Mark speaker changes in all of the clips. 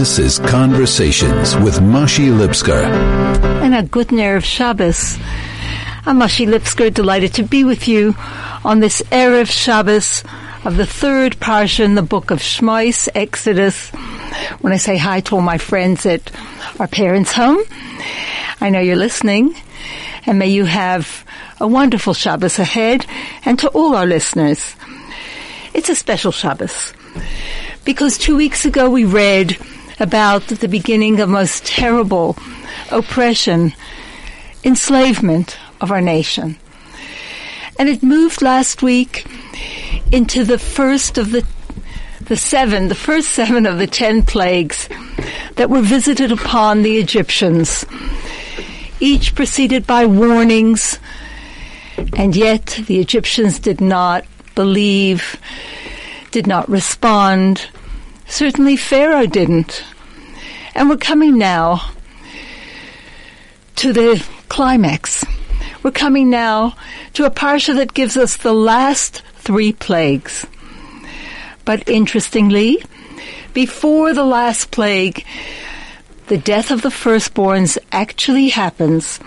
Speaker 1: This is Conversations with Mashi Lipskar.
Speaker 2: And a good Erev Shabbos. I'm Mashi Lipskar, delighted to be with you on this Erev Shabbos of the third parsha in the book of Shmos, Exodus. When I say hi to all my friends at our parents' home, I know you're listening, and may you have a wonderful Shabbos ahead, and to all our listeners. It's a special Shabbos because two weeks ago we read about the beginning of most terrible oppression, enslavement of our nation. And it moved last week into the first of the the seven, the first seven of the ten plagues that were visited upon the Egyptians, each preceded by warnings, and yet the Egyptians did not believe, did not respond. Certainly Pharaoh didn't. And we're coming now to the climax. We're coming now to a parsha that gives us the last three plagues. But interestingly, before the last plague, the death of the firstborns actually happens.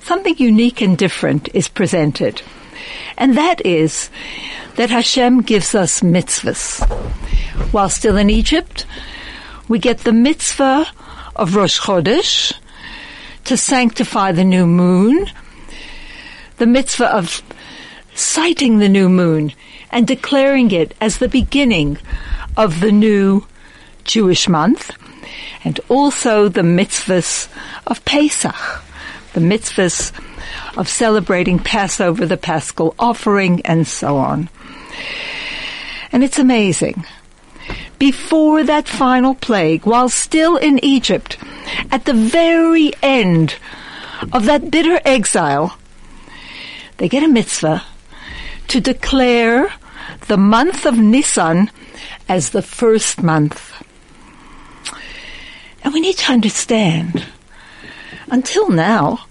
Speaker 2: Something unique and different is presented. And that is that Hashem gives us mitzvahs. While still in Egypt, we get the mitzvah of Rosh Chodesh to sanctify the new moon, the mitzvah of sighting the new moon and declaring it as the beginning of the new Jewish month, and also the mitzvahs of Pesach, the mitzvahs of celebrating Passover, the Paschal offering, and so on. And it's amazing. Before that final plague, while still in Egypt, at the very end of that bitter exile, they get a mitzvah to declare the month of Nisan as the first month. And we need to understand, until now,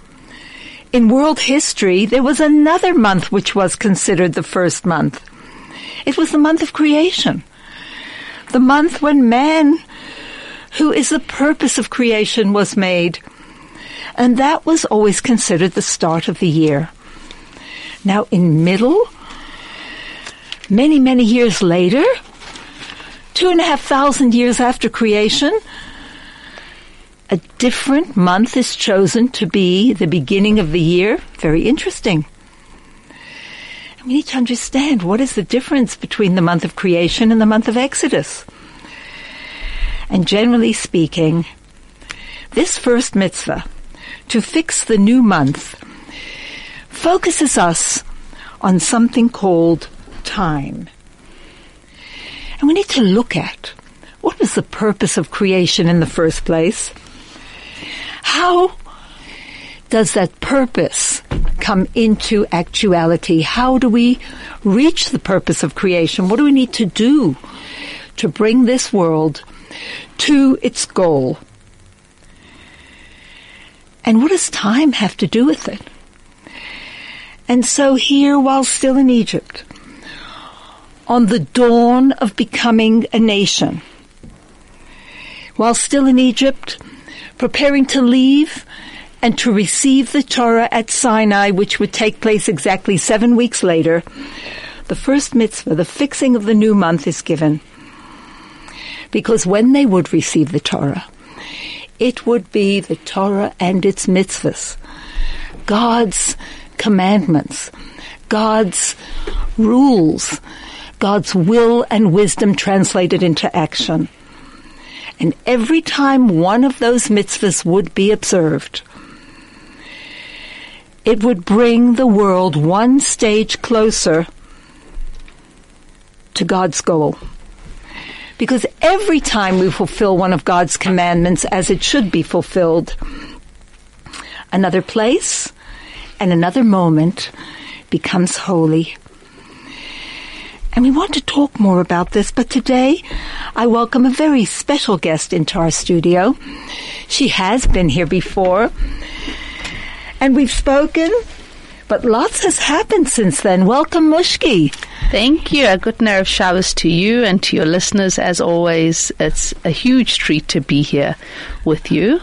Speaker 2: in world history, there was another month which was considered the first month. It was the month of creation. The month when man, who is the purpose of creation, was made. And that was always considered the start of the year. Now in middle, many, many years later, two and a half thousand years after creation, a different month is chosen to be the beginning of the year. Very interesting. We need to understand what is the difference between the month of creation and the month of Exodus. And generally speaking, this first mitzvah, to fix the new month, focuses us on something called time. And we need to look at what was the purpose of creation in the first place? How does that purpose come into actuality? How do we reach the purpose of creation? What do we need to do to bring this world to its goal? And what does time have to do with it? And so here, while still in Egypt, on the dawn of becoming a nation, while still in Egypt, preparing to leave and to receive the Torah at Sinai, which would take place exactly seven weeks later, the first mitzvah, the fixing of the new month is given. Because when they would receive the Torah, it would be the Torah and its mitzvahs, God's commandments, God's rules, God's will and wisdom translated into action. And every time one of those mitzvahs would be observed, it would bring the world one stage closer to God's goal. Because every time we fulfill one of God's commandments as it should be fulfilled, another place and another moment becomes holy. And we want to talk more about this, but today I welcome a very special guest into our studio. She has been here before, and we've spoken but lots has happened since then. Welcome, Mushki.
Speaker 3: Thank you. A good nerve showers to you and to your listeners. As always, it's a huge treat to be here with you.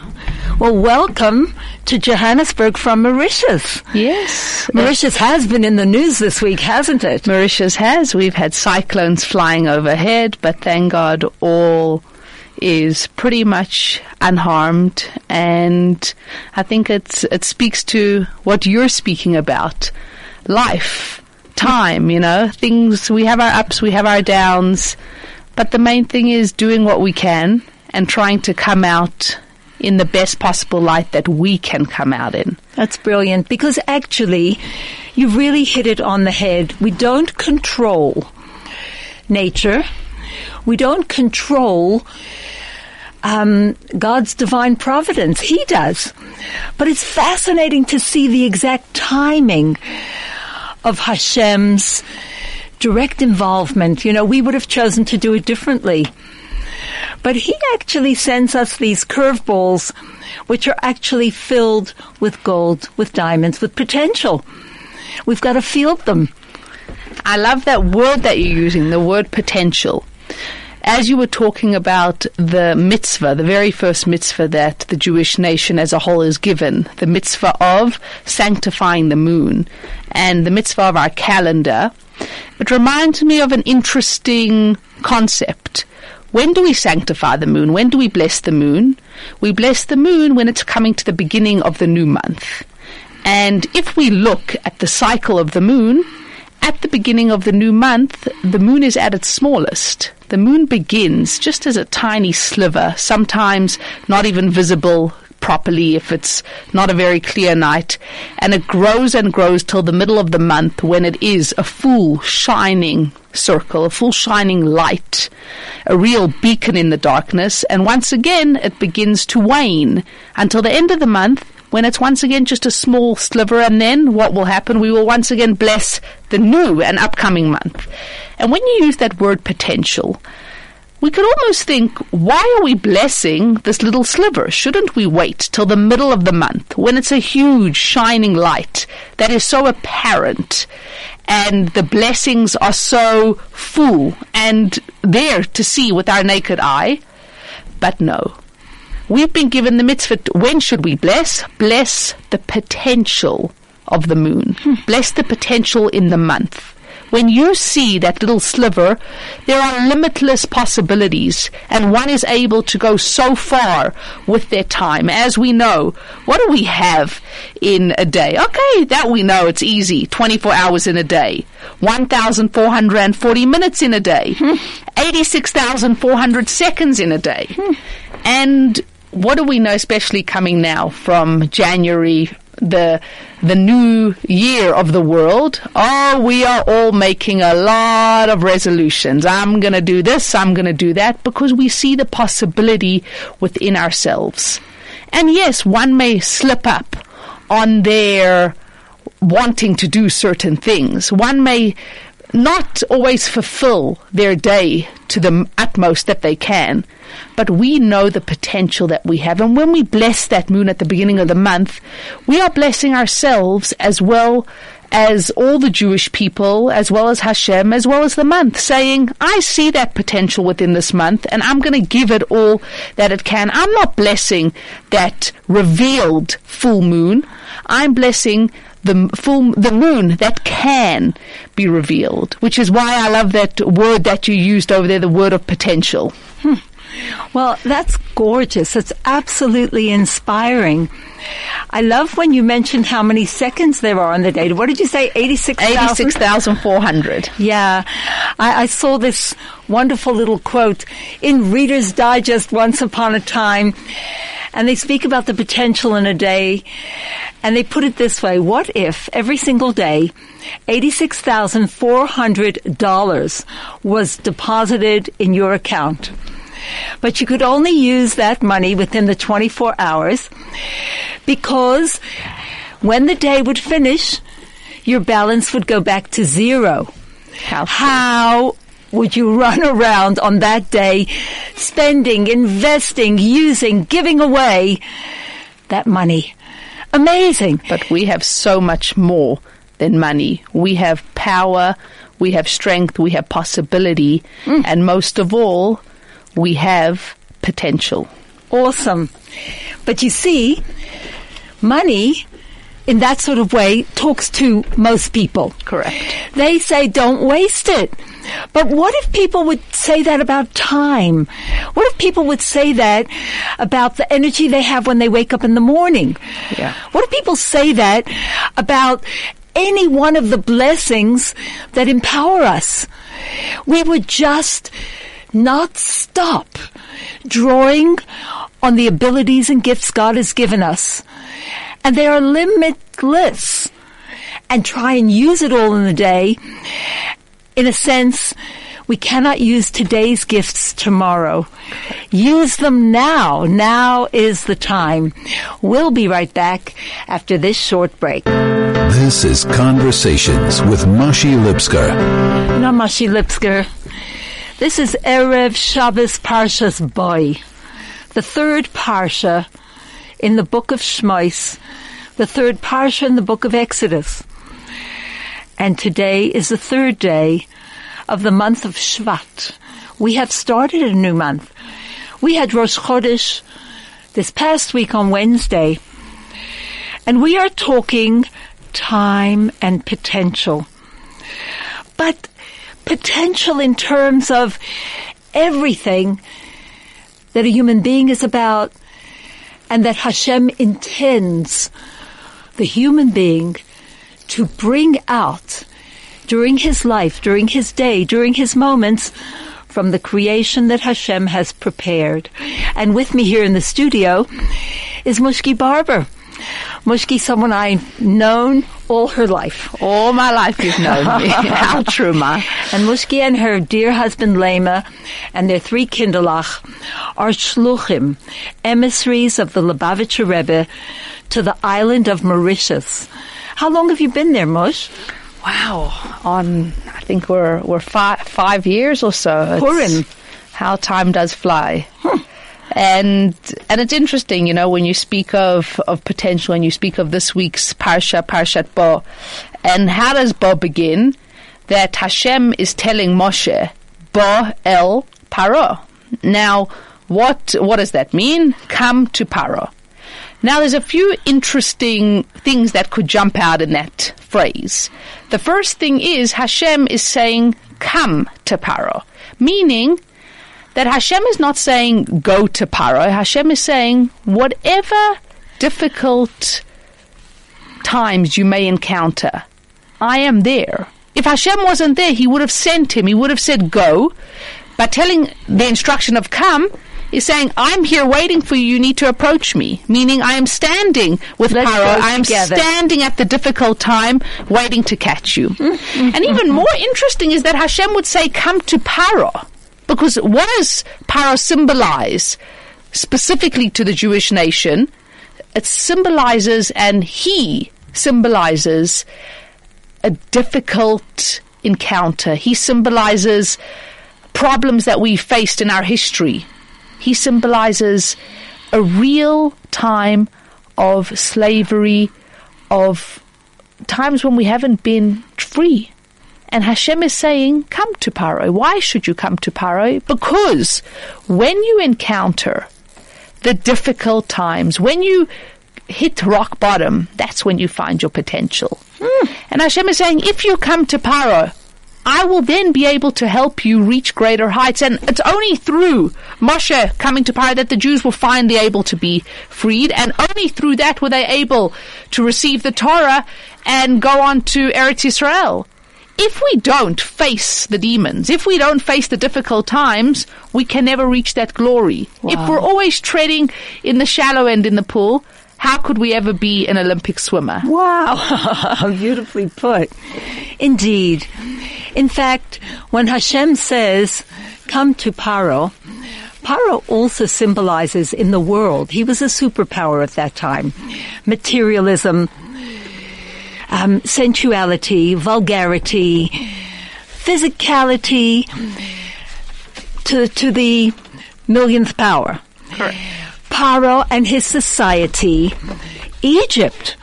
Speaker 2: Well, welcome to Johannesburg from Mauritius.
Speaker 3: Yes.
Speaker 2: Mauritius has been in the news this week, hasn't it?
Speaker 3: Mauritius has. We've had cyclones flying overhead, but thank God all is pretty much unharmed and I think it's it speaks to what you're speaking about. Life, time, you know, things we have our ups, we have our downs, but the main thing is doing what we can and trying to come out in the best possible light that we can come out in.
Speaker 2: That's brilliant because actually you've really hit it on the head. We don't control nature. We don't control um, God's divine providence. He does. But it's fascinating to see the exact timing of Hashem's direct involvement. You know, we would have chosen to do it differently. But he actually sends us these curveballs, which are actually filled with gold, with diamonds, with potential. We've got to field them.
Speaker 3: I love that word that you're using, the word potential as you were talking about the mitzvah, the very first mitzvah that the Jewish nation as a whole is given, the mitzvah of sanctifying the moon and the mitzvah of our calendar, it reminds me of an interesting concept. When do we sanctify the moon? When do we bless the moon? We bless the moon when it's coming to the beginning of the new month. And if we look at the cycle of the moon, at the beginning of the new month, the moon is at its smallest. The moon begins just as a tiny sliver, sometimes not even visible properly if it's not a very clear night, and it grows and grows till the middle of the month when it is a full shining circle, a full shining light, a real beacon in the darkness, and once again it begins to wane until the end of the month when it's once again just a small sliver, and then what will happen? We will once again bless the new and upcoming month. And when you use that word potential, we could almost think, why are we blessing this little sliver? Shouldn't we wait till the middle of the month when it's a huge shining light that is so apparent and the blessings are so full and there to see with our naked eye? But no, We've been given the mitzvah. When should we bless? Bless the potential of the moon. Hmm. Bless the potential in the month. When you see that little sliver, there are limitless possibilities, and one is able to go so far with their time. As we know, what do we have in a day? Okay, that we know it's easy 24 hours in a day, 1,440 minutes in a day, hmm. 86,400 seconds in a day. Hmm. And what do we know, especially coming now from January, the the new year of the world? Oh, we are all making a lot of resolutions. I'm going to do this. I'm going to do that because we see the possibility within ourselves. And yes, one may slip up on their wanting to do certain things. One may not always fulfill their day to the utmost that they can, but we know the potential that we have. And when we bless that moon at the beginning of the month, we are blessing ourselves as well as all the Jewish people, as well as Hashem, as well as the month, saying, I see that potential within this month and I'm going to give it all that it can. I'm not blessing that revealed full moon. I'm blessing the full the moon that can be revealed, which is why I love that word that you used over there, the word of potential.
Speaker 2: Hmm. Well, that's gorgeous. It's absolutely inspiring. I love when you mentioned how many seconds there are on the day. What did you say?
Speaker 3: 86,400. 86,
Speaker 2: yeah. I, I saw this wonderful little quote in Reader's Digest once upon a time. And they speak about the potential in a day. And they put it this way. What if every single day $86,400 was deposited in your account? But you could only use that money within the 24 hours because when the day would finish, your balance would go back to zero. How, How would you run around on that day spending, investing, using, giving away that money? Amazing.
Speaker 3: But we have so much more than money. We have power, we have strength, we have possibility, mm. and most of all, we have potential.
Speaker 2: Awesome. But you see, money in that sort of way talks to most people.
Speaker 3: Correct.
Speaker 2: They say don't waste it. But what if people would say that about time? What if people would say that about the energy they have when they wake up in the morning?
Speaker 3: Yeah.
Speaker 2: What if people say that about any one of the blessings that empower us? We would just not stop drawing on the abilities and gifts God has given us. And they are limitless. And try and use it all in the day. In a sense, we cannot use today's gifts tomorrow. Use them now. Now is the time. We'll be right back after this short break.
Speaker 1: This is Conversations with Mashi Lipskar.
Speaker 2: Namashi Lipskar. This is Erev Shabbos Parshas Bo, the third Parsha in the book of Shmois, the third Parsha in the book of Exodus. And today is the third day of the month of Shvat. We have started a new month. We had Rosh Chodesh this past week on Wednesday, and we are talking time and potential. But potential in terms of everything that a human being is about and that Hashem intends the human being to bring out during his life, during his day, during his moments from the creation that Hashem has prepared. And with me here in the studio is Mushki Barber. Mushki, someone I've known all her life.
Speaker 3: All my life you've known me. How true, Ma.
Speaker 2: And Mushki and her dear husband Lema and their three kinderlach are shluchim, emissaries of the Lubavitcher Rebbe to the island of Mauritius. How long have you been there, Mush?
Speaker 3: Wow. On, I think we're, we're five, five years or so. It's-
Speaker 2: Purim.
Speaker 3: How time does fly. Hmm. And and it's interesting, you know, when you speak of, of potential and you speak of this week's Parsha, Parshat Bo, and how does Bo begin? That Hashem is telling Moshe, Bo el Paro. Now, what what does that mean? Come to Paro. Now, there's a few interesting things that could jump out in that phrase. The first thing is Hashem is saying, come to Paro, meaning that Hashem is not saying go to Paro. Hashem is saying whatever difficult times you may encounter, I am there. If Hashem wasn't there, He would have sent him. He would have said go. But telling the instruction of come is saying, I'm here waiting for you. You need to approach me. Meaning, I am standing with
Speaker 2: Let's
Speaker 3: Paro. I am
Speaker 2: together.
Speaker 3: standing at the difficult time, waiting to catch you. Mm-hmm. and even mm-hmm. more interesting is that Hashem would say, come to Paro. Because what does Paro symbolize specifically to the Jewish nation? It symbolizes, and he symbolizes a difficult encounter. He symbolizes problems that we faced in our history. He symbolizes a real time of slavery, of times when we haven't been free. And Hashem is saying, come to Paro. Why should you come to Paro? Because when you encounter the difficult times, when you hit rock bottom, that's when you find your potential. Hmm. And Hashem is saying, if you come to Paro, I will then be able to help you reach greater heights. And it's only through Moshe coming to Paro that the Jews were finally able to be freed. And only through that were they able to receive the Torah and go on to Eretz Israel. If we don't face the demons, if we don't face the difficult times, we can never reach that glory. If we're always treading in the shallow end in the pool, how could we ever be an Olympic swimmer?
Speaker 2: Wow, beautifully put. Indeed. In fact, when Hashem says, come to Paro, Paro also symbolizes in the world, he was a superpower at that time, materialism, um, sensuality, vulgarity, physicality to, to the millionth power.
Speaker 3: Correct.
Speaker 2: Paro and his society, Egypt.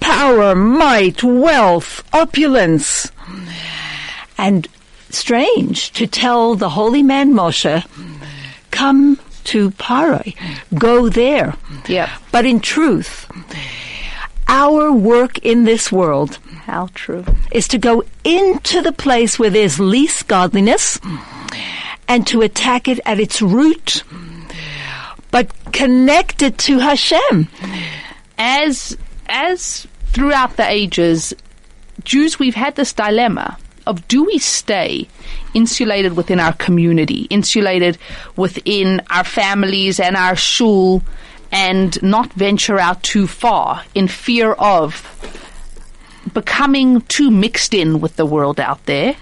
Speaker 2: Power, might, wealth, opulence. And strange to tell the holy man Moshe, come to Parai, go there.
Speaker 3: Yep.
Speaker 2: But in truth, our work in this world
Speaker 3: How true.
Speaker 2: is to go into the place where there's least godliness and to attack it at its root, but connect it to Hashem.
Speaker 3: as as throughout the ages, Jews we've had this dilemma of do we stay insulated within our community, insulated within our families and our shul, and not venture out too far in fear of becoming too mixed in with the world out there?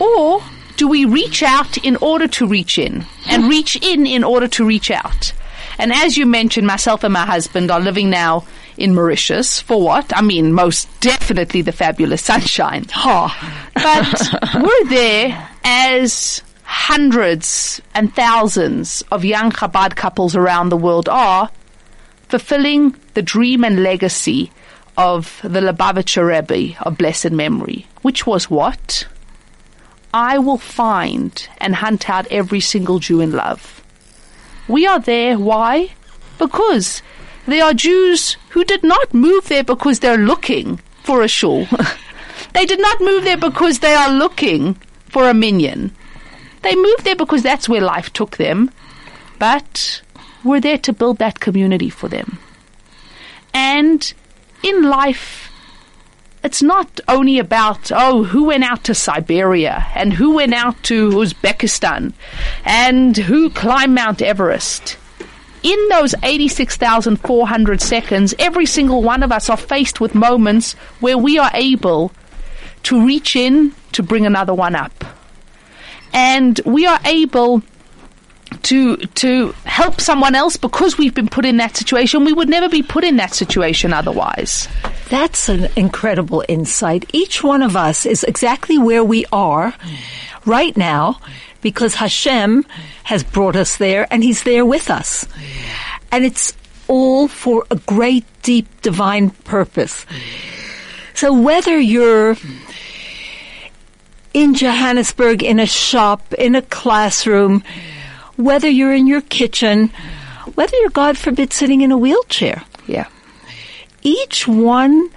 Speaker 3: Or do we reach out in order to reach in and hmm. reach in in order to reach out? And as you mentioned, myself and my husband are living now in Mauritius for what? I mean, most definitely the fabulous sunshine.
Speaker 2: Ha!
Speaker 3: But we're there as hundreds and thousands of young Chabad couples around the world are fulfilling the dream and legacy of the Lubavitcher Rebbe of blessed memory, which was what? I will find and hunt out every single Jew in love. We are there, why? Because they are Jews who did not move there because they're looking for a shul. they did not move there because they are looking for a minyan. They moved there because that's where life took them. But we're there to build that community for them. And in life, it's not only about, oh, who went out to Siberia and who went out to Uzbekistan and who climbed Mount Everest. In those 86,400 seconds, every single one of us are faced with moments where we are able to reach in to bring another one up. And we are able to to help someone else because we've been put in that situation. We would never be put in that situation otherwise.
Speaker 2: That's an incredible insight. Each one of us is exactly where we are right now because Hashem has brought us there and He's there with us. And it's all for a great, deep, divine purpose. So whether you're in Johannesburg, in a shop, in a classroom, whether you're in your kitchen, whether you're, God forbid, sitting in a wheelchair,
Speaker 3: Yeah.
Speaker 2: each one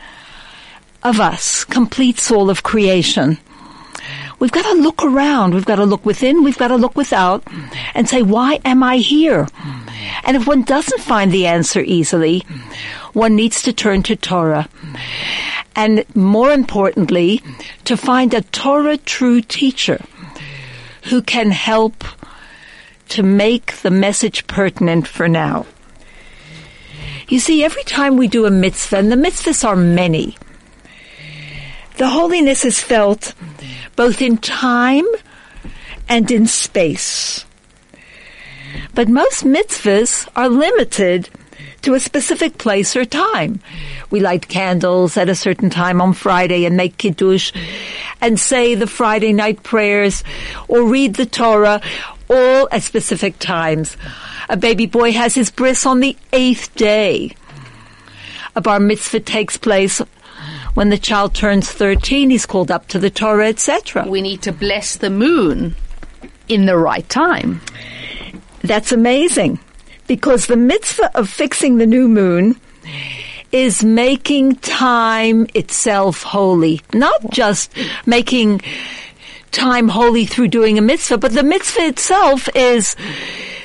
Speaker 2: of us completes all of creation. We've got to look around. We've got to look within. We've got to look without and say, why am I here? And if one doesn't find the answer easily, one needs to turn to Torah. And more importantly, to find a Torah true teacher who can help to make the message pertinent for now. You see, every time we do a mitzvah, and the mitzvahs are many, the holiness is felt both in time and in space. But most mitzvahs are limited to a specific place or time. We light candles at a certain time on Friday and make kiddush and say the Friday night prayers or read the Torah all at specific times. A baby boy has his bris on the eighth day. A bar mitzvah takes place when the child turns 13, he's called up to the Torah, etc.
Speaker 3: We need to bless the moon in the right time.
Speaker 2: That's amazing because the mitzvah of fixing the new moon is making time itself holy, not just making time holy through doing a mitzvah, but the mitzvah itself is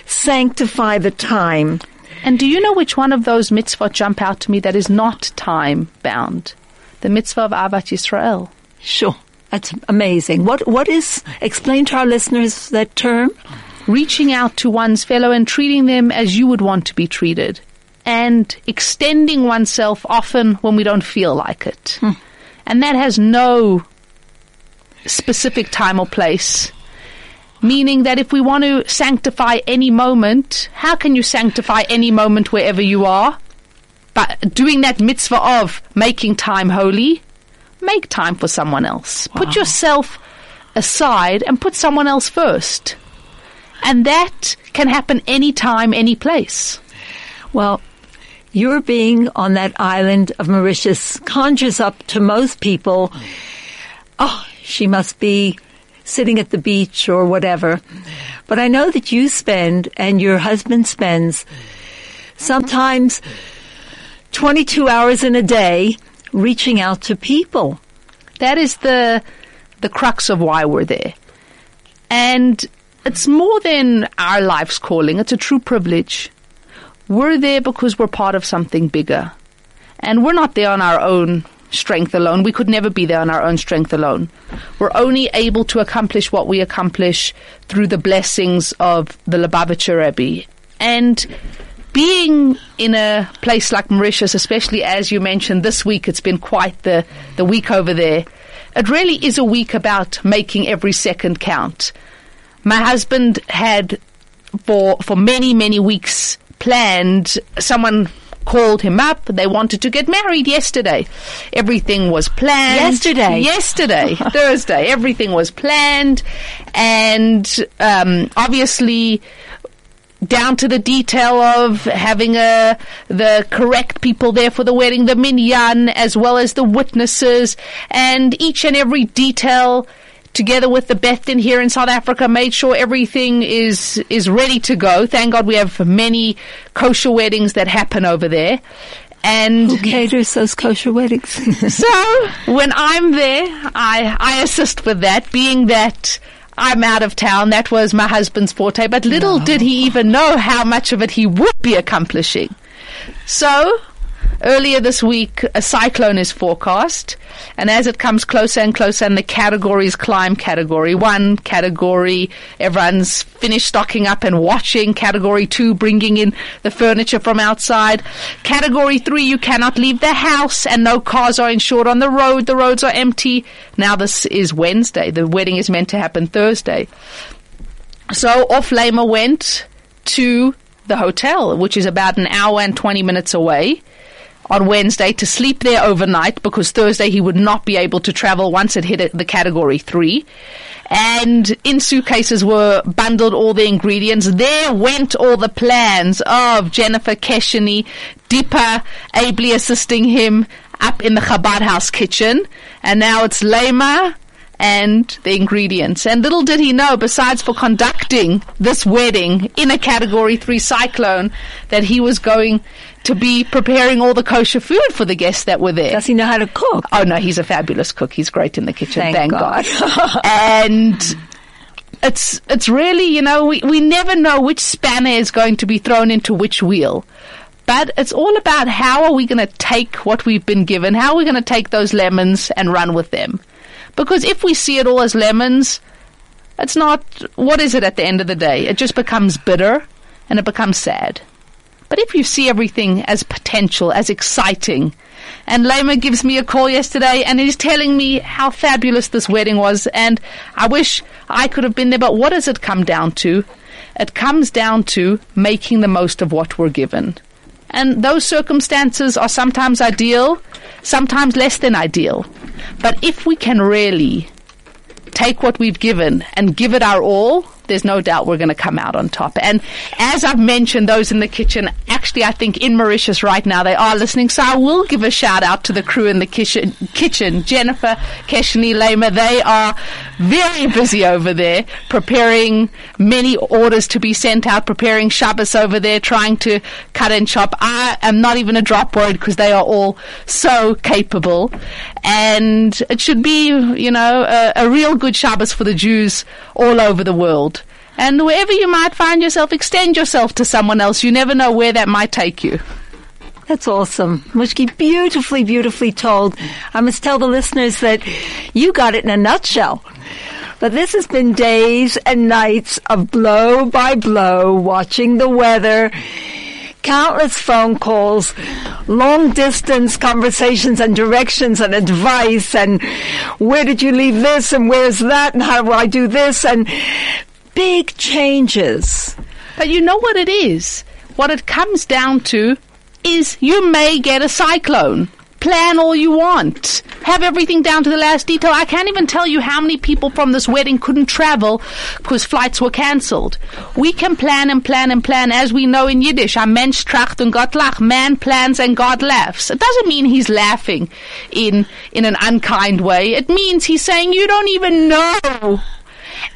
Speaker 2: sanctify the time.
Speaker 3: And do you know which one of those mitzvot jump out to me that is not time bound? The mitzvah of Ahavat Yisrael.
Speaker 2: Sure. That's amazing. What, what is, explain to our listeners that term?
Speaker 3: Reaching out to one's fellow and treating them as you would want to be treated. And extending oneself often when we don't feel like it. Hmm. And that has no specific time or place. Meaning that if we want to sanctify any moment, how can you sanctify any moment wherever you are? But doing that mitzvah of making time holy, make time for someone else. Put yourself aside and put someone else first. And that can happen anytime, any place.
Speaker 2: Well, your being on that island of Mauritius conjures up to most people, oh, she must be sitting at the beach or whatever. But I know that you spend and your husband spends sometimes 22 hours in a day reaching out to people.
Speaker 3: That is the the crux of why we're there. And it's more than our life's calling, it's a true privilege. We're there because we're part of something bigger. And we're not there on our own strength alone. We could never be there on our own strength alone. We're only able to accomplish what we accomplish through the blessings of the Lubavitcher Rebbe. And being in a place like Mauritius, especially as you mentioned this week, it's been quite the, the week over there. It really is a week about making every second count. My husband had for for many many weeks planned someone called him up. They wanted to get married yesterday. Everything was planned.
Speaker 2: Yesterday?
Speaker 3: yesterday. Thursday. Everything was planned. And um, obviously down to the detail of having a the correct people there for the wedding, the minyan, as well as the witnesses, and each and every detail. Together with the Beth Din here in South Africa, made sure everything is is ready to go. Thank God we have many kosher weddings that happen over there, and
Speaker 2: Who caters those kosher weddings?
Speaker 3: so when I'm there, I I assist with that, being that I'm out of town. That was my husband's forte, but little did he even know how much of it he would be accomplishing. So earlier this week, a cyclone is forecast, and as it comes closer and closer, and the categories climb category one, category everyone's finished stocking up and watching, category two, bringing in the furniture from outside, category three, you cannot leave the house, and no cars are insured on the road, the roads are empty. Now, this is Wednesday, the wedding is meant to happen Thursday. So off Lema went to the hotel, which is about an hour and 20 minutes away on Wednesday to sleep there overnight because Thursday he would not be able to travel once it hit the category three. And in suitcases were bundled all the ingredients. There went all the plans of Jennifer Keshini, Dipper ably assisting him up in the Chabad house kitchen. And now it's Lema and the ingredients. And little did he know, besides for conducting this wedding in a category three cyclone, that he was going to be preparing all the kosher food for the guests that were there.
Speaker 2: Does he know how to cook?
Speaker 3: Oh no, he's a fabulous cook. He's great in the kitchen.
Speaker 2: Thank
Speaker 3: Thank,
Speaker 2: God.
Speaker 3: God. and it's it's really you know we we never know which spanner is going to be thrown into which wheel. But it's all about how are we going to take what we've been given? How are we going to take those lemons and run with them? Because if we see it all as lemons, it's not. What is it at the end of the day? It just becomes bitter and it becomes sad. But if you see everything as potential, as exciting, and Lema gives me a call yesterday and he's telling me how fabulous this wedding was, and I wish I could have been there, but what does it come down to? It comes down to making the most of what we're given. And those circumstances are sometimes ideal, sometimes less than ideal. But if we can really take what we've given and give it our all, there's no doubt we're going to come out on top. And as I've mentioned, those in the kitchen, actually, I think in Mauritius right now, they are listening. So I will give a shout out to the crew in the kitchen, kitchen Jennifer, Keshni, Lema. They are very busy over there, preparing many orders to be sent out, preparing Shabbos over there, trying to cut and chop. I am not even a drop worried because they are all so capable. And it should be, you know, a, a real good Shabbos for the Jews all over the world. And wherever you might find yourself, extend yourself to someone else. You never know where that might take you.
Speaker 2: That's awesome. Mushki, beautifully, beautifully told. I must tell the listeners that you got it in a nutshell. But this has been days and nights of blow by blow, watching the weather, countless phone calls, long distance conversations and directions and advice and where did you leave this and where's that and how do I do this and big changes.
Speaker 3: But you know what it is? What it comes down to is you may get a cyclone. Plan all you want. Have everything down to the last detail. I can't even tell you how many people from this wedding couldn't travel because flights were cancelled. We can plan and plan and plan as we know in Yiddish. A Mensch tracht und Gott lacht. Man plans and God laughs. It doesn't mean he's laughing in, in an unkind way. It means he's saying you don't even know.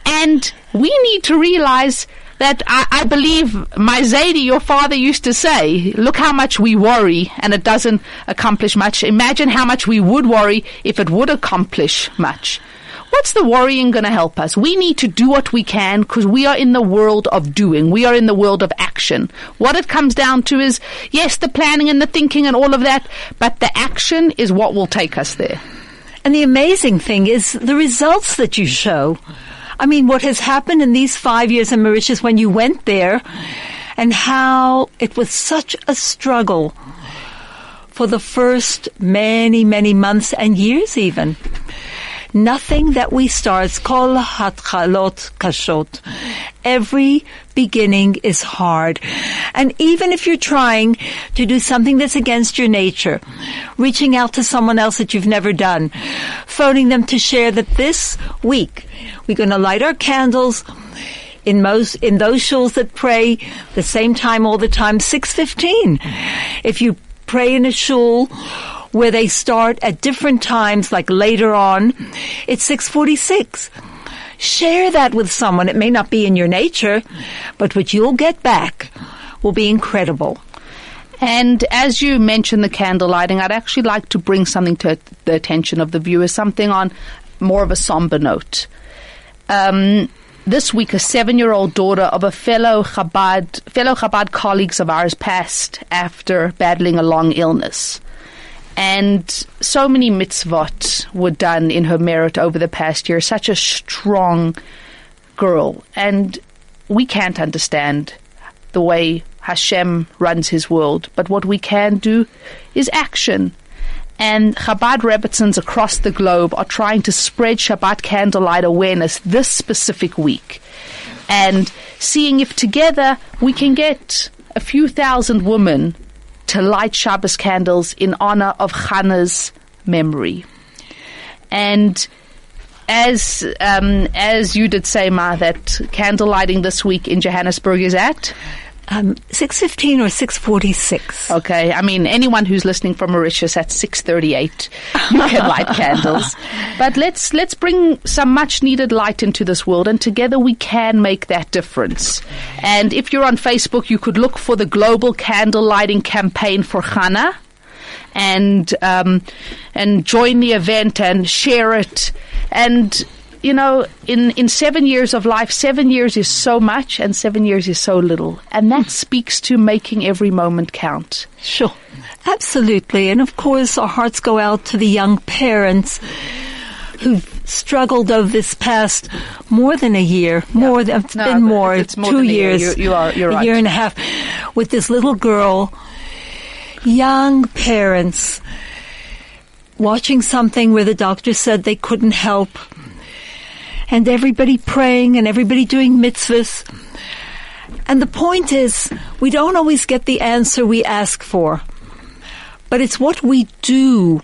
Speaker 3: And we need to realize that I, I, believe my Zaidi, your father used to say, look how much we worry and it doesn't accomplish much. Imagine how much we would worry if it would accomplish much. What's the worrying going to help us? We need to do what we can because we are in the world of doing. We are in the world of action. What it comes down to is, yes, the planning and the thinking and all of that, but the action is what will take us there.
Speaker 2: And the amazing thing is the results that you show. I mean, what has happened in these five years in Mauritius when you went there and how it was such a struggle for the first many, many months and years even. Nothing that we start, kol hatchalot kashot. Every beginning is hard. And even if you're trying to do something that's against your nature, reaching out to someone else that you've never done, phoning them to share that this week we're going to light our candles in most in those shuls that pray the same time all the time, six fifteen. If you pray in a shul where they start at different times, like later on, it's six forty six. Share that with someone. It may not be in your nature, but what you'll get back will be incredible.
Speaker 3: And as you mentioned the candle lighting, I'd actually like to bring something to the attention of the viewers, something on more of a somber note. Um, this week, a seven-year-old daughter of a fellow Chabad, fellow Chabad colleagues of ours passed after battling a long illness. And so many mitzvot were done in her merit over the past year. Such a strong girl. And we can't understand the way Hashem runs his world. But what we can do is action. And Chabad Rebbitzins across the globe are trying to spread Shabbat candlelight awareness this specific week. And seeing if together we can get a few thousand women to light Shabbos candles in honor of Hannah's memory. And as um, as you did say, Ma, that candle lighting this week in Johannesburg is at
Speaker 2: um, six fifteen or six forty six.
Speaker 3: Okay, I mean anyone who's listening from Mauritius at six thirty eight, you can light candles. But let's let's bring some much needed light into this world, and together we can make that difference. And if you're on Facebook, you could look for the global candle lighting campaign for Chana. And um, and join the event and share it, and you know, in, in seven years of life, seven years is so much and seven years is so little. And that hmm. speaks to making every moment count.
Speaker 2: Sure. Absolutely. And of course, our hearts go out to the young parents who've struggled over this past more than a year. More than, it's
Speaker 3: No,
Speaker 2: been more,
Speaker 3: it's more
Speaker 2: two
Speaker 3: than a year.
Speaker 2: years.
Speaker 3: You- you are- you're
Speaker 2: a
Speaker 3: right.
Speaker 2: year and a half with this little girl. Young parents watching something where the doctor said they couldn't help and everybody praying and everybody doing mitzvahs. And the point is, we don't always get the answer we ask for, but it's what we do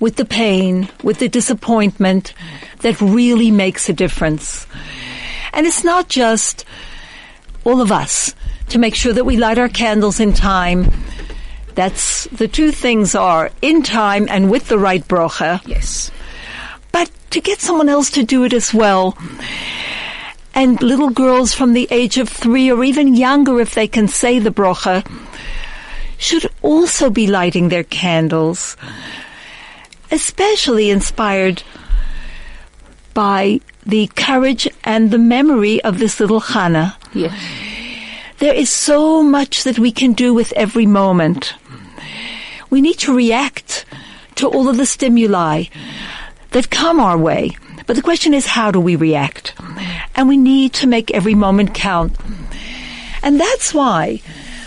Speaker 2: with the pain, with the disappointment that really makes a difference. And it's not just all of us to make sure that we light our candles in time. That's the two things are in time and with the right brocha
Speaker 3: Yes.
Speaker 2: But to get someone else to do it as well. And little girls from the age of three or even younger, if they can say the brocha, should also be lighting their candles, especially inspired by the courage and the memory of this little Hannah.
Speaker 3: Yes.
Speaker 2: There is so much that we can do with every moment. We need to react to all of the stimuli that come our way. But the question is, how do we react? And we need to make every moment count. And that's why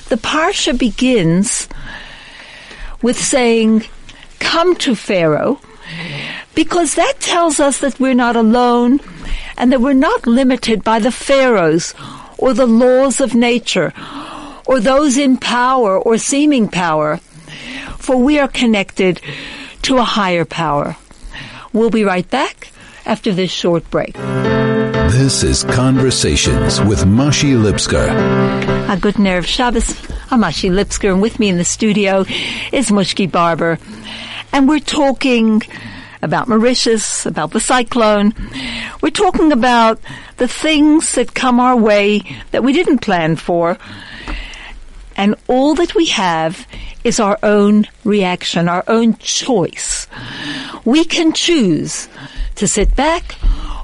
Speaker 2: the Parsha begins with saying, come to Pharaoh, because that tells us that we're not alone and that we're not limited by the pharaohs or the laws of nature or those in power or seeming power. for we are connected to a higher power. We'll be right back after this short break.
Speaker 1: This is Conversations with Mashi Lipskar.
Speaker 2: A good nerve Shabbos. I'm Mashi Lipskar, and with me in the studio is Mushki Barber. And we're talking about Mauritius, about the cyclone. We're talking about the things that come our way that we didn't plan for. And all that we have is our own reaction, our own choice. We can choose to sit back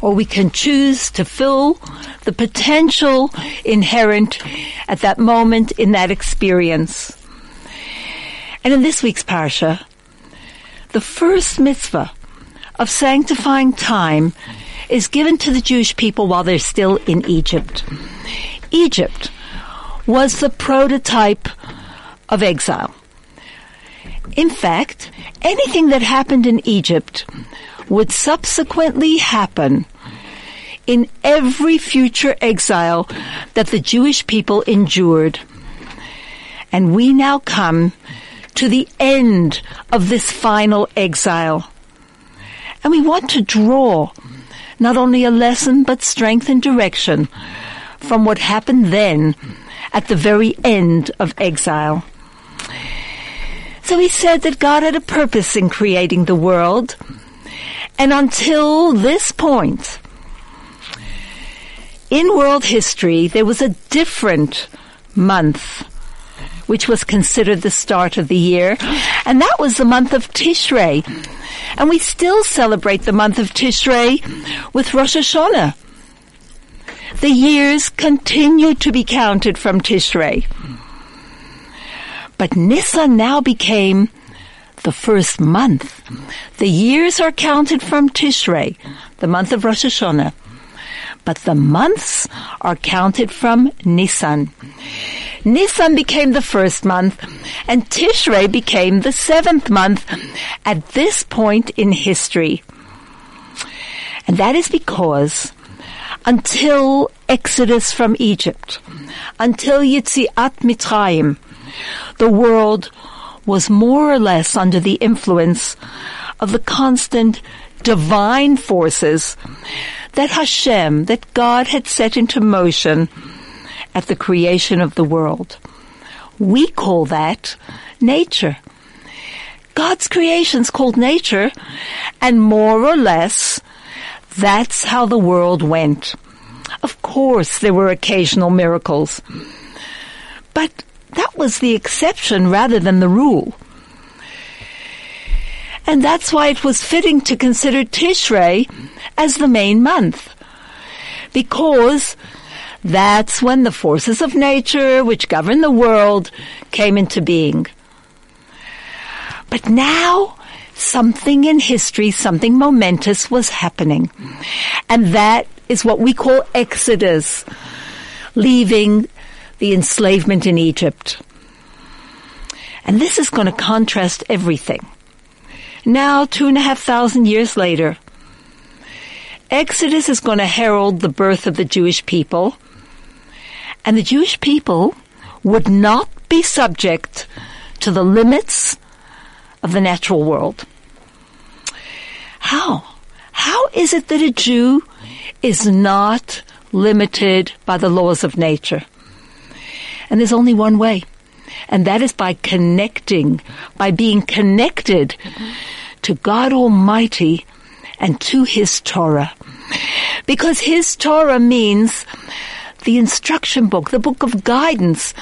Speaker 2: or we can choose to fill the potential inherent at that moment in that experience. And in this week's Parsha, the first mitzvah of sanctifying time is given to the Jewish people while they're still in Egypt. Egypt was the prototype of exile. In fact, anything that happened in Egypt would subsequently happen in every future exile that the Jewish people endured. And we now come to the end of this final exile. And we want to draw not only a lesson but strength and direction from what happened then at the very end of exile. So he said that God had a purpose in creating the world. And until this point, in world history, there was a different month which was considered the start of the year, and that was the month of Tishrei. And we still celebrate the month of Tishrei with Rosh Hashanah. The years continue to be counted from Tishrei. But Nisan now became the first month. The years are counted from Tishrei, the month of Rosh Hashanah. But the months are counted from Nisan. Nisan became the first month, and Tishrei became the seventh month at this point in history. And that is because until Exodus from Egypt, until Yetziat Mitzrayim, the world was more or less under the influence of the constant divine forces that Hashem, that God had set into motion at the creation of the world. We call that nature. God's creation's called nature, and more or less, that's how the world went. Of course, there were occasional miracles, but that was the exception rather than the rule. And that's why it was fitting to consider Tishrei as the main month. Because that's when the forces of nature which govern the world came into being. But now, something in history, something momentous was happening. And that is what we call Exodus, leaving the enslavement in Egypt. And this is going to contrast everything. Now, two and a half thousand years later, Exodus is going to herald the birth of the Jewish people and the Jewish people would not be subject to the limits of the natural world. How? How is it that a Jew is not limited by the laws of nature? And there's only one way. And that is by connecting, by being connected to God Almighty and to His Torah. Because His Torah means the instruction book, the book of guidance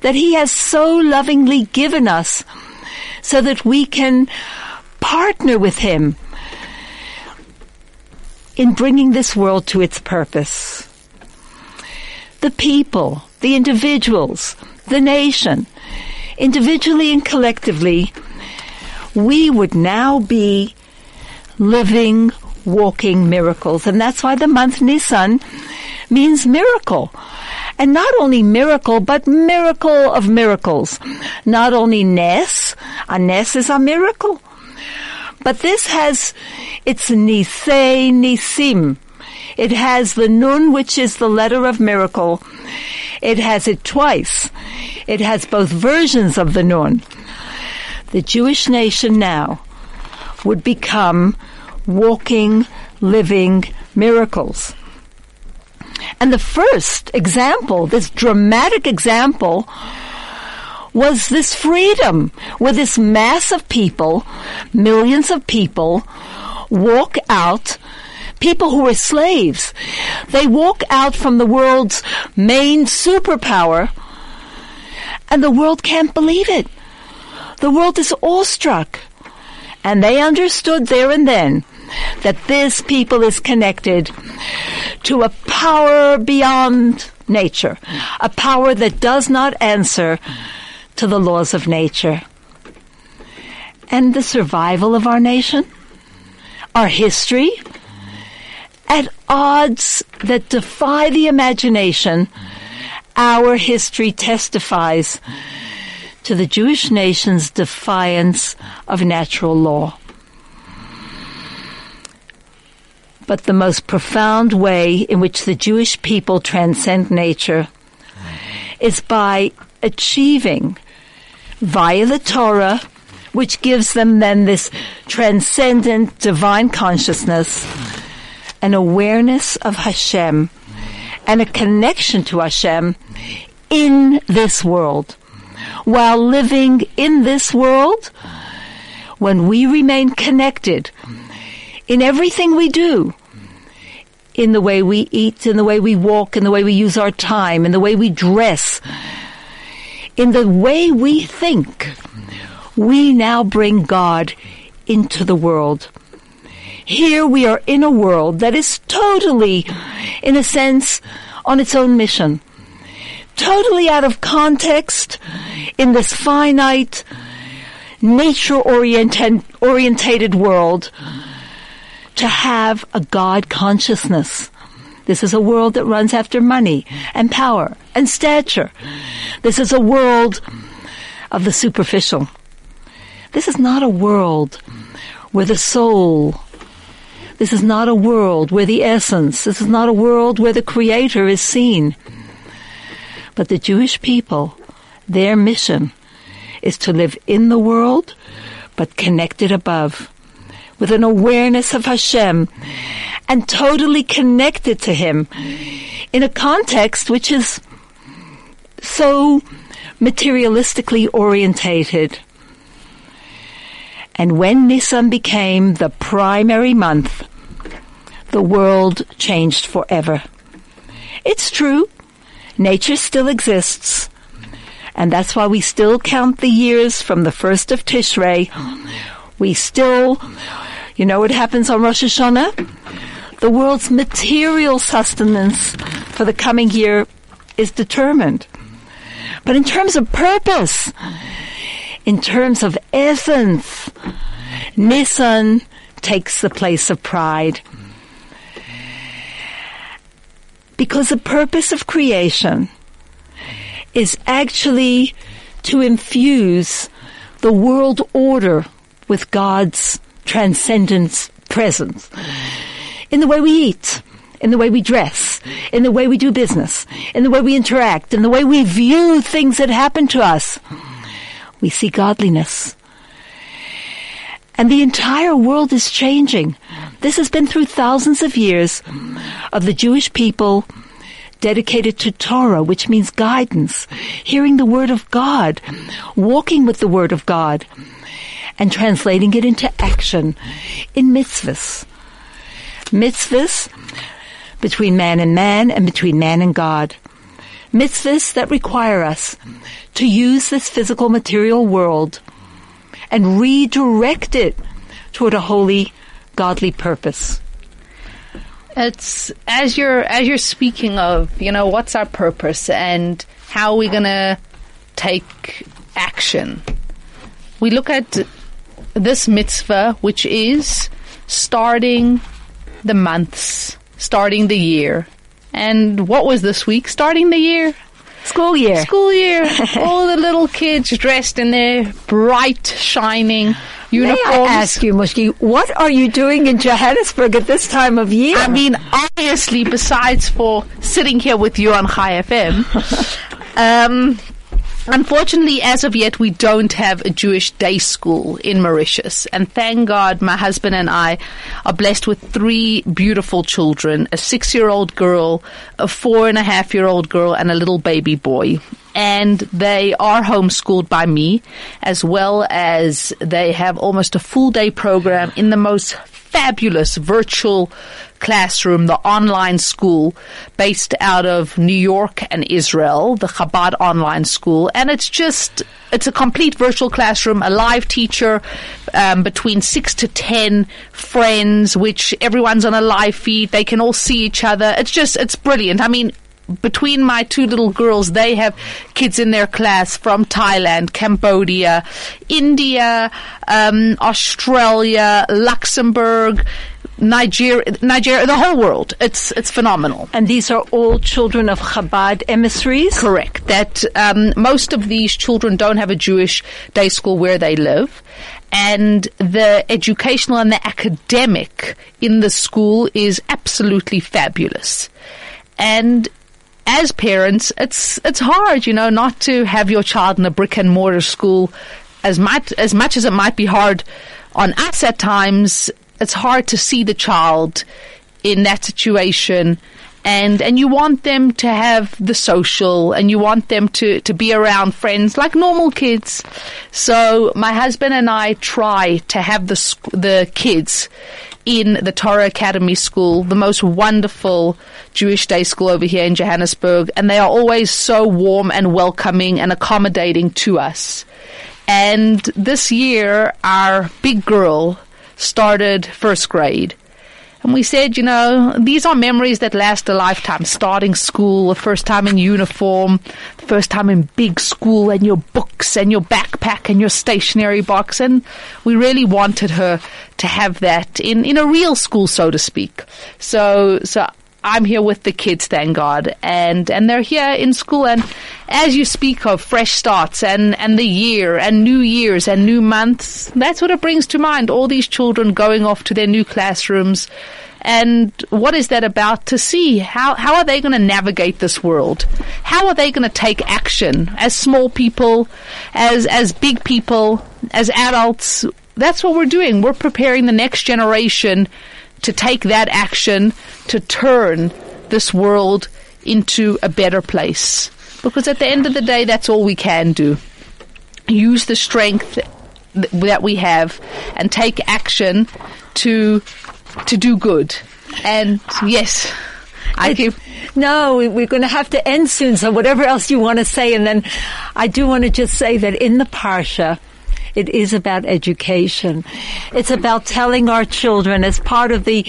Speaker 2: that He has so lovingly given us so that we can partner with Him in bringing this world to its purpose. The people, the individuals, the nation, individually and collectively, we would now be living, walking miracles. And that's why the month Nisan means miracle. And not only miracle, but miracle of miracles. Not only Nes, a Nes is a miracle. But this has its Nisei Nisim. It has the Nun, which is the letter of miracle. It has it twice. It has both versions of the Nun. the Jewish nation now would become walking, living miracles. And the first example, this dramatic example, was this freedom where this mass of people, millions of people, walk out people who were slaves. They walk out from the world's main superpower and the world can't believe it. The world is awestruck. And they understood there and then that this people is connected to a power beyond nature, a power that does not answer to the laws of nature. And the survival of our nation, our history, at odds that defy the imagination, our history testifies to the Jewish nation's defiance of natural law. But the most profound way in which the Jewish people transcend nature is by achieving via the Torah, which gives them then this transcendent divine consciousness, an awareness of Hashem, and a connection to Hashem in this world. While living in this world, when we remain connected in everything we do, in the way we eat, in the way we walk, in the way we use our time, in the way we dress, in the way we think, we now bring God into the world. Here we are in a world that is totally, in a sense, on its own mission. Totally out of context in this finite, nature orientated world to have a God consciousness. This is a world that runs after money and power and stature. This is a world of the superficial. This is not a world where the soul, this is not a world where the essence, this is not a world where the creator is seen. But the Jewish people, their mission is to live in the world, but connected above with an awareness of Hashem and totally connected to Him in a context which is so materialistically orientated. And when Nisan became the primary month, the world changed forever. It's true, nature still exists, and that's why we still count the years from the first of Tishrei. We still you know what happens on Rosh Hashanah? The world's material sustenance for the coming year is determined. But in terms of purpose, in terms of essence, Nissan takes the place of pride. Because the purpose of creation is actually to infuse the world order with God's transcendence presence. In the way we eat, in the way we dress, in the way we do business, in the way we interact, in the way we view things that happen to us. We see godliness. And the entire world is changing. This has been through thousands of years of the Jewish people dedicated to Torah, which means guidance, hearing the Word of God, walking with the Word of God and translating it into action in mitzvahs. Mitzvahs between man and man and between man and God. Mitzvahs that require us to use this physical material world and redirect it toward a holy, godly purpose.
Speaker 3: It's as you're as you're speaking of, you know, what's our purpose and how are we gonna take action. We look at this mitzvah, which is starting the months, starting the year. And what was this week? Starting the year?
Speaker 2: School year.
Speaker 3: School year. All the little kids dressed in their bright, shining uniforms.
Speaker 2: May I ask you, Mushki, what are you doing in Johannesburg at this time of year?
Speaker 3: I mean, obviously, besides for sitting here with you on Chai FM, um, Unfortunately, as of yet, we don't have a Jewish day school in Mauritius. And thank God my husband and I are blessed with three beautiful children a six year old girl, a four and a half year old girl, and a little baby boy. And they are homeschooled by me, as well as they have almost a full day program in the most fabulous virtual classroom, the online school based out of New York and Israel, the Chabad online school. And it's just, it's a complete virtual classroom, a live teacher, um, between six to ten friends, which everyone's on a live feed. They can all see each other. It's just, it's brilliant. I mean, between my two little girls, they have kids in their class from Thailand, Cambodia, India, um, Australia, Luxembourg, Nigeria, Nigeria, the whole world. It's it's phenomenal.
Speaker 2: And these are all children of Chabad emissaries?
Speaker 3: Correct. That um, most of these children don't have a Jewish day school where they live. And the educational and the academic in the school is absolutely fabulous. And as parents, it's it's hard, you know, not to have your child in a brick and mortar school. As much as much as it might be hard on us at times, it's hard to see the child in that situation and and you want them to have the social and you want them to to be around friends like normal kids so my husband and I try to have the the kids in the Torah Academy School, the most wonderful Jewish day school over here in Johannesburg, and they are always so warm and welcoming and accommodating to us. And this year, our big girl started first grade. And we said, you know, these are memories that last a lifetime. Starting school, the first time in uniform, the first time in big school, and your books, and your backpack, and your stationery box. And we really wanted her to have that in, in a real school, so to speak. So, so I'm here with the kids, thank God, and and they're here in school. And as you speak of fresh starts and and the year and new years and new months, that's what it brings to mind. All these children going off to their new classrooms. And what is that about to see? How, how are they going to navigate this world? How are they going to take action as small people, as, as big people, as adults? That's what we're doing. We're preparing the next generation to take that action to turn this world into a better place. Because at the end of the day, that's all we can do. Use the strength that we have and take action to to do good. And yes, I keep.
Speaker 2: No, we're going to have to end soon. So whatever else you want to say, and then I do want to just say that in the parsha, it is about education. It's about telling our children as part of the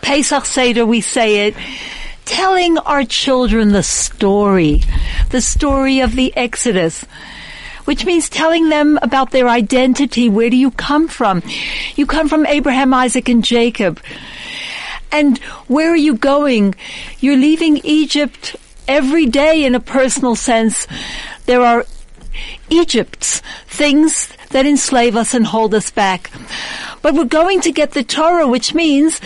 Speaker 2: Pesach Seder, we say it, telling our children the story, the story of the Exodus which means telling them about their identity. Where do you come from? You come from Abraham, Isaac, and Jacob. And where are you going? You're leaving Egypt every day in a personal sense. There are Egypt's, things that enslave us and hold us back. But we're going to get the Torah, which means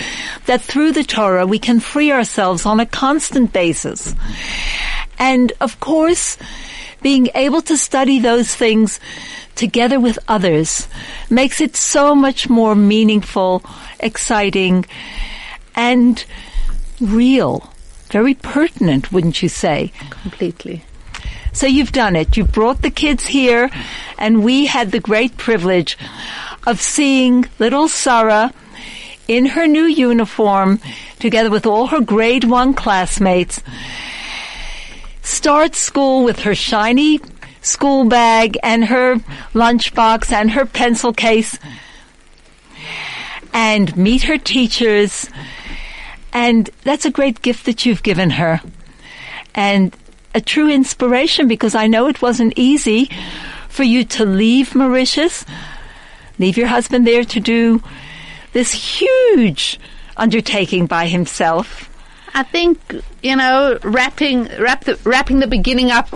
Speaker 2: that through the Torah we can free ourselves on a constant basis. And of course, being able to study those things together with others makes it so much more meaningful, exciting, and real. Very pertinent, wouldn't you say?
Speaker 3: Completely.
Speaker 2: So you've done it. You've brought the kids here, and we had the great privilege of seeing little Sarah in her new uniform, together with all her grade one classmates, start school with her shiny school bag and her lunchbox and her pencil case and meet her teachers. And that's a great gift that you've given her. And a true inspiration because I know it wasn't easy for you to leave Mauritius, leave your husband there to do this huge undertaking by himself.
Speaker 3: I think you know wrapping wrap the, wrapping the beginning up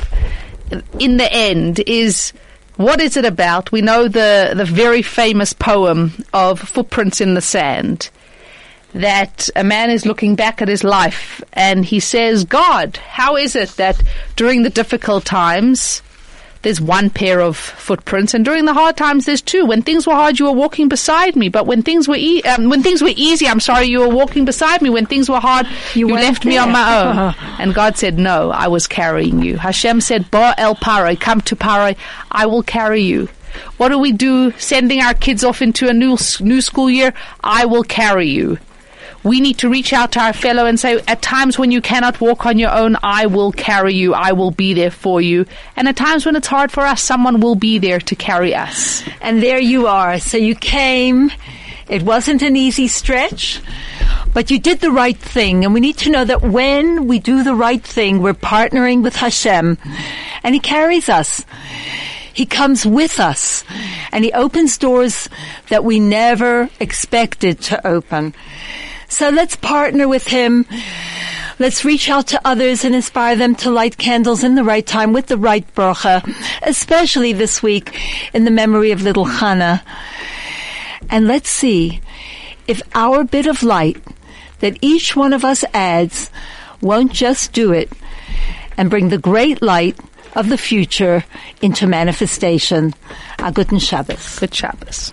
Speaker 3: in the end is what is it about? We know the the very famous poem of Footprints in the Sand that a man is looking back at his life and he says, God, how is it that during the difficult times there's one pair of footprints, and during the hard times, there's two. When things were hard, you were walking beside me, but when things were e- um, when things were easy, I'm sorry, you were walking beside me. When things were hard, you,
Speaker 2: You
Speaker 3: left
Speaker 2: weren't
Speaker 3: me on my own. and God said, "No, I was carrying you." Hashem said, "Bo el Paroh, come to Pare, I will carry you." What do we do? Sending our kids off into a new new school year, I will carry you. We need to reach out to our fellow and say, at times when you cannot walk on your own, I will carry you. I will be there for you. And at times when it's hard for us, someone will be there to carry us.
Speaker 2: And there you are. So you came. It wasn't an easy stretch, but you did the right thing. And we need to know that when we do the right thing, we're partnering with Hashem and He carries us. He comes with us and He opens doors that we never expected to open. So let's partner with Him. Let's reach out to others and inspire them to light candles in the right time with the right bracha, especially this week in the memory of little Hannah. And let's see if our bit of light that each one of us adds won't just do it and bring the great light of the future into manifestation. A guten Shabbos.
Speaker 3: Good Shabbos.